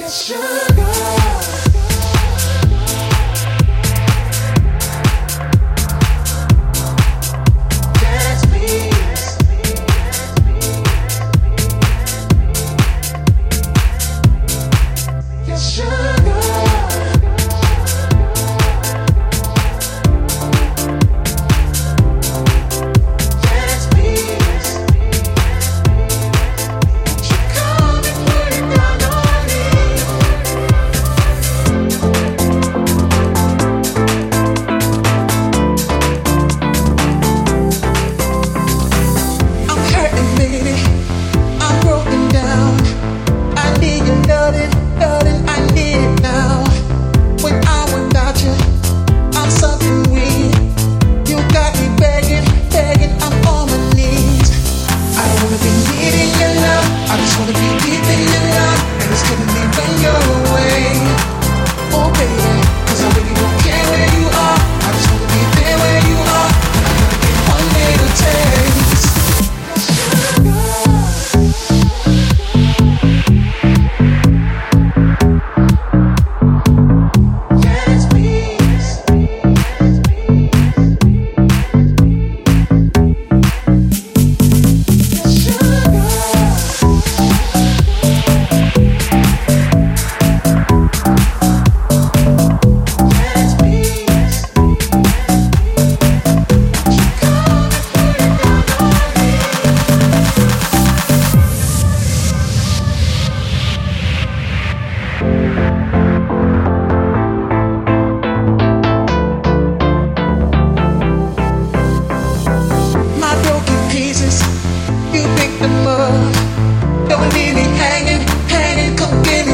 It's sugar. baby.